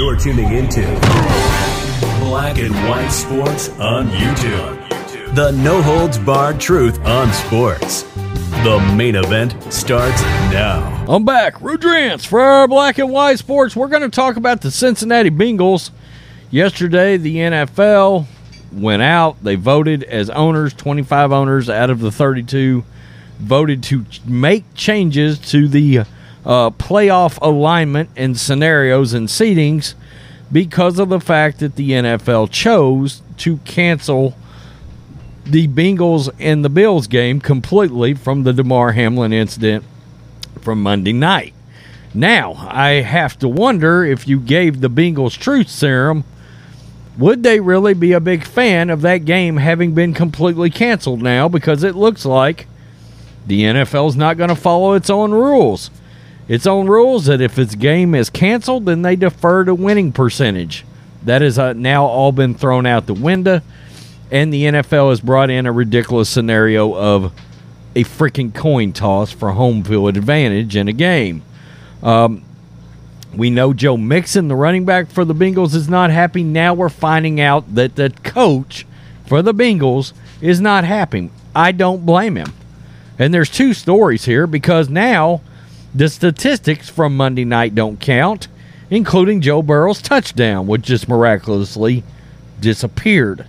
You're tuning into Black and White Sports on YouTube. The no holds barred truth on sports. The main event starts now. I'm back. Rudrance for our Black and White Sports. We're going to talk about the Cincinnati Bengals. Yesterday, the NFL went out. They voted as owners, 25 owners out of the 32, voted to make changes to the uh, playoff alignment and scenarios and seedings because of the fact that the NFL chose to cancel the Bengals and the Bills game completely from the Damar Hamlin incident from Monday night. Now, I have to wonder if you gave the Bengals truth serum, would they really be a big fan of that game having been completely canceled now? Because it looks like the NFL's not going to follow its own rules. Its own rules that if its game is canceled, then they defer to winning percentage. That has uh, now all been thrown out the window, and the NFL has brought in a ridiculous scenario of a freaking coin toss for home field advantage in a game. Um, we know Joe Mixon, the running back for the Bengals, is not happy. Now we're finding out that the coach for the Bengals is not happy. I don't blame him. And there's two stories here because now the statistics from Monday night don't count, including Joe Burrow's touchdown, which just miraculously disappeared.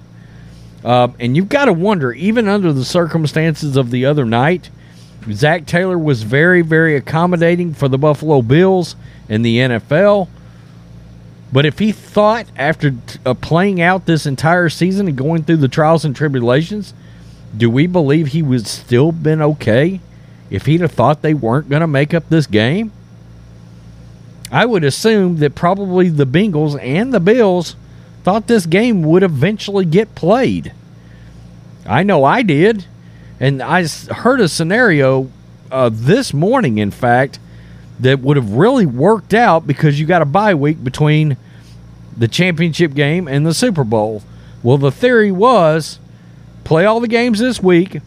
Um, and you've got to wonder, even under the circumstances of the other night, Zac Taylor was very, very accommodating for the Buffalo Bills and the NFL. But if he thought after uh, playing out this entire season and going through the trials and tribulations, do we believe he would still been okay if he'd have thought they weren't going to make up this game? I would assume that probably the Bengals and the Bills thought this game would eventually get played. I know I did. And I heard a scenario uh, this morning, in fact, that would have really worked out because you got a bye week between the championship game and the Super Bowl. Well, the theory was play all the games this week,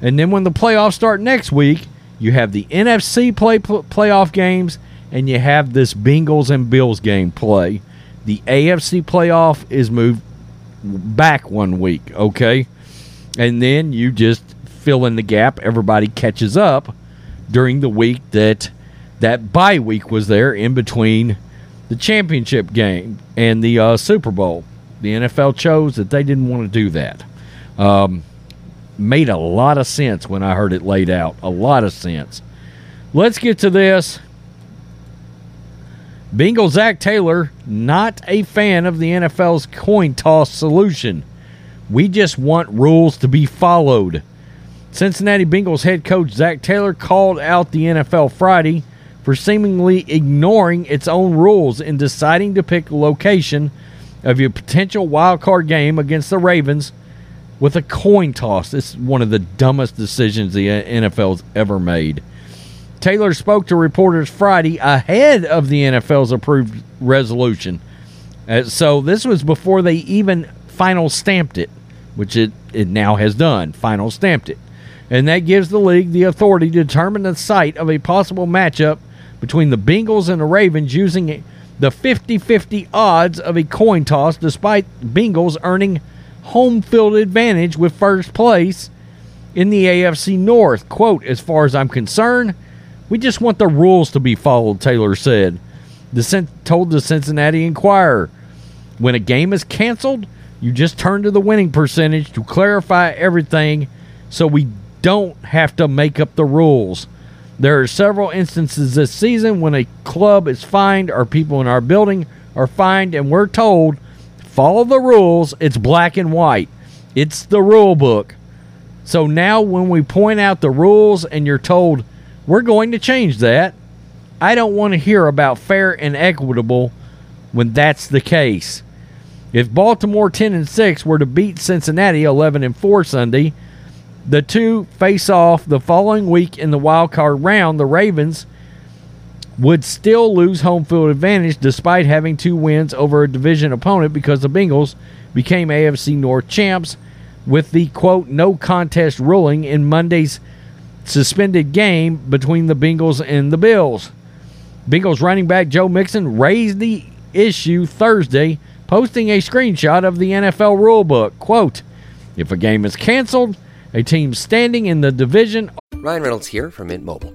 and then when the playoffs start next week, you have the NFC play playoff games, and you have this Bengals and Bills game play. The AFC playoff is moved back one week, okay? And then you just fill in the gap. Everybody catches up during the week that that bye week was there in between the championship game and the uh, Super Bowl. The NFL chose that they didn't want to do that. Um, made a lot of sense when I heard it laid out. A lot of sense. Let's get to this. Bengal Zac Taylor, not a fan of the NFL's coin toss solution. We just want rules to be followed. Cincinnati Bengals head coach Zac Taylor called out the NFL Friday for seemingly ignoring its own rules in deciding to pick location of your potential wild card game against the Ravens with a coin toss. This is one of the dumbest decisions the NFL's ever made. Taylor spoke to reporters Friday ahead of the NFL's approved resolution. Uh, so this was before they even final stamped it, which it, it now has done. Final stamped it. And that gives the league the authority to determine the site of a possible matchup between the Bengals and the Ravens using the 50 50 odds of a coin toss, despite Bengals earning home field advantage with first place in the AFC North. Quote, as far as I'm concerned, we just want the rules to be followed, Taylor said. The told the Cincinnati Enquirer. When a game is canceled, you just turn to the winning percentage to clarify everything so we don't have to make up the rules. There are several instances this season when a club is fined or people in our building are fined and we're told follow the rules. It's black and white. It's the rule book. So now when we point out the rules and you're told we're going to change that, I don't want to hear about fair and equitable when that's the case. If Baltimore 10 and 6 were to beat Cincinnati 11 and 4 Sunday, the two face off the following week in the wild card round. The Ravens would still lose home field advantage despite having two wins over a division opponent because the Bengals became AFC North champs with the quote no contest ruling in Monday's suspended game between the Bengals and the Bills. Bengals running back Joe Mixon raised the issue Thursday, posting a screenshot of the NFL rulebook. Quote, if a game is canceled, a team standing in the division. Ryan Reynolds here from Mint Mobile.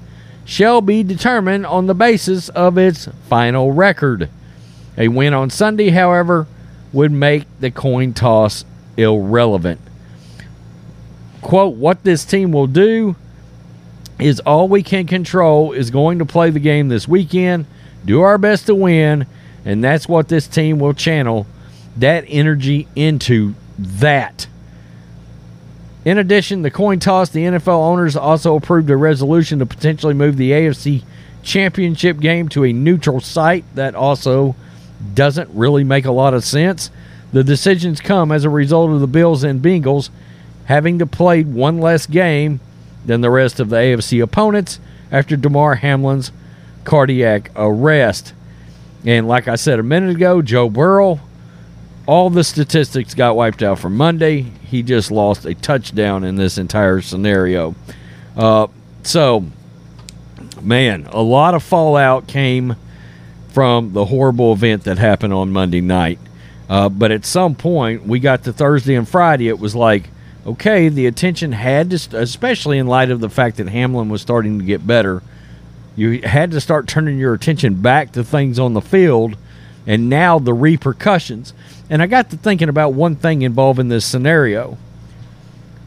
shall be determined on the basis of its final record. A win on Sunday, however, would make the coin toss irrelevant. Quote, what this team will do is all we can control is going to play the game this weekend, do our best to win, and that's what this team will channel that energy into that. In addition, the coin toss, the NFL owners also approved a resolution to potentially move the AFC Championship game to a neutral site. That also doesn't really make a lot of sense. The decisions come as a result of the Bills and Bengals having to play one less game than the rest of the AFC opponents after Damar Hamlin's cardiac arrest. And like I said a minute ago, Joe Burrow all the statistics got wiped out from Monday. He just lost a touchdown in this entire scenario. Uh, so, man, a lot of fallout came from the horrible event that happened on Monday night. Uh, but at some point, we got to Thursday and Friday. It was like, okay, the attention had to, especially in light of the fact that Hamlin was starting to get better, you had to start turning your attention back to things on the field and now the repercussions. And I got to thinking about one thing involving this scenario.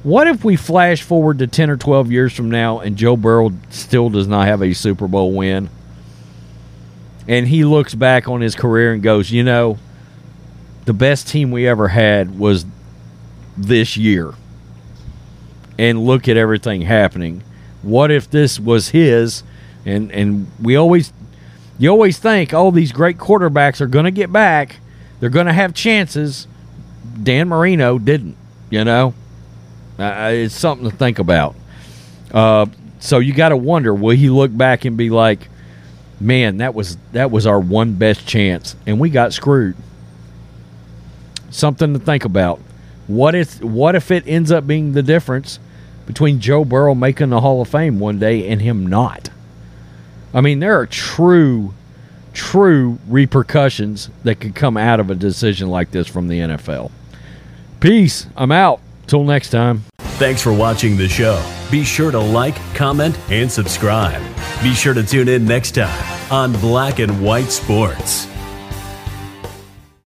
What if we flash forward to 10 or 12 years from now and Joe Burrow still does not have a Super Bowl win? And he looks back on his career and goes, you know, the best team we ever had was this year. And look at everything happening. What if this was his? And and we always you always think, oh, these great quarterbacks are going to get back. They're going to have chances. Dan Marino didn't, you know? Uh, it's something to think about. Uh, so you got to wonder, will he look back and be like, man, that was that was our one best chance, and we got screwed. Something to think about. What if what if it ends up being the difference between Joe Burrow making the Hall of Fame one day and him not? I mean, there are true, true repercussions that could come out of a decision like this from the NFL. Peace. I'm out. Till next time. Thanks for watching the show. Be sure to like, comment, and subscribe. Be sure to tune in next time on Black and White Sports.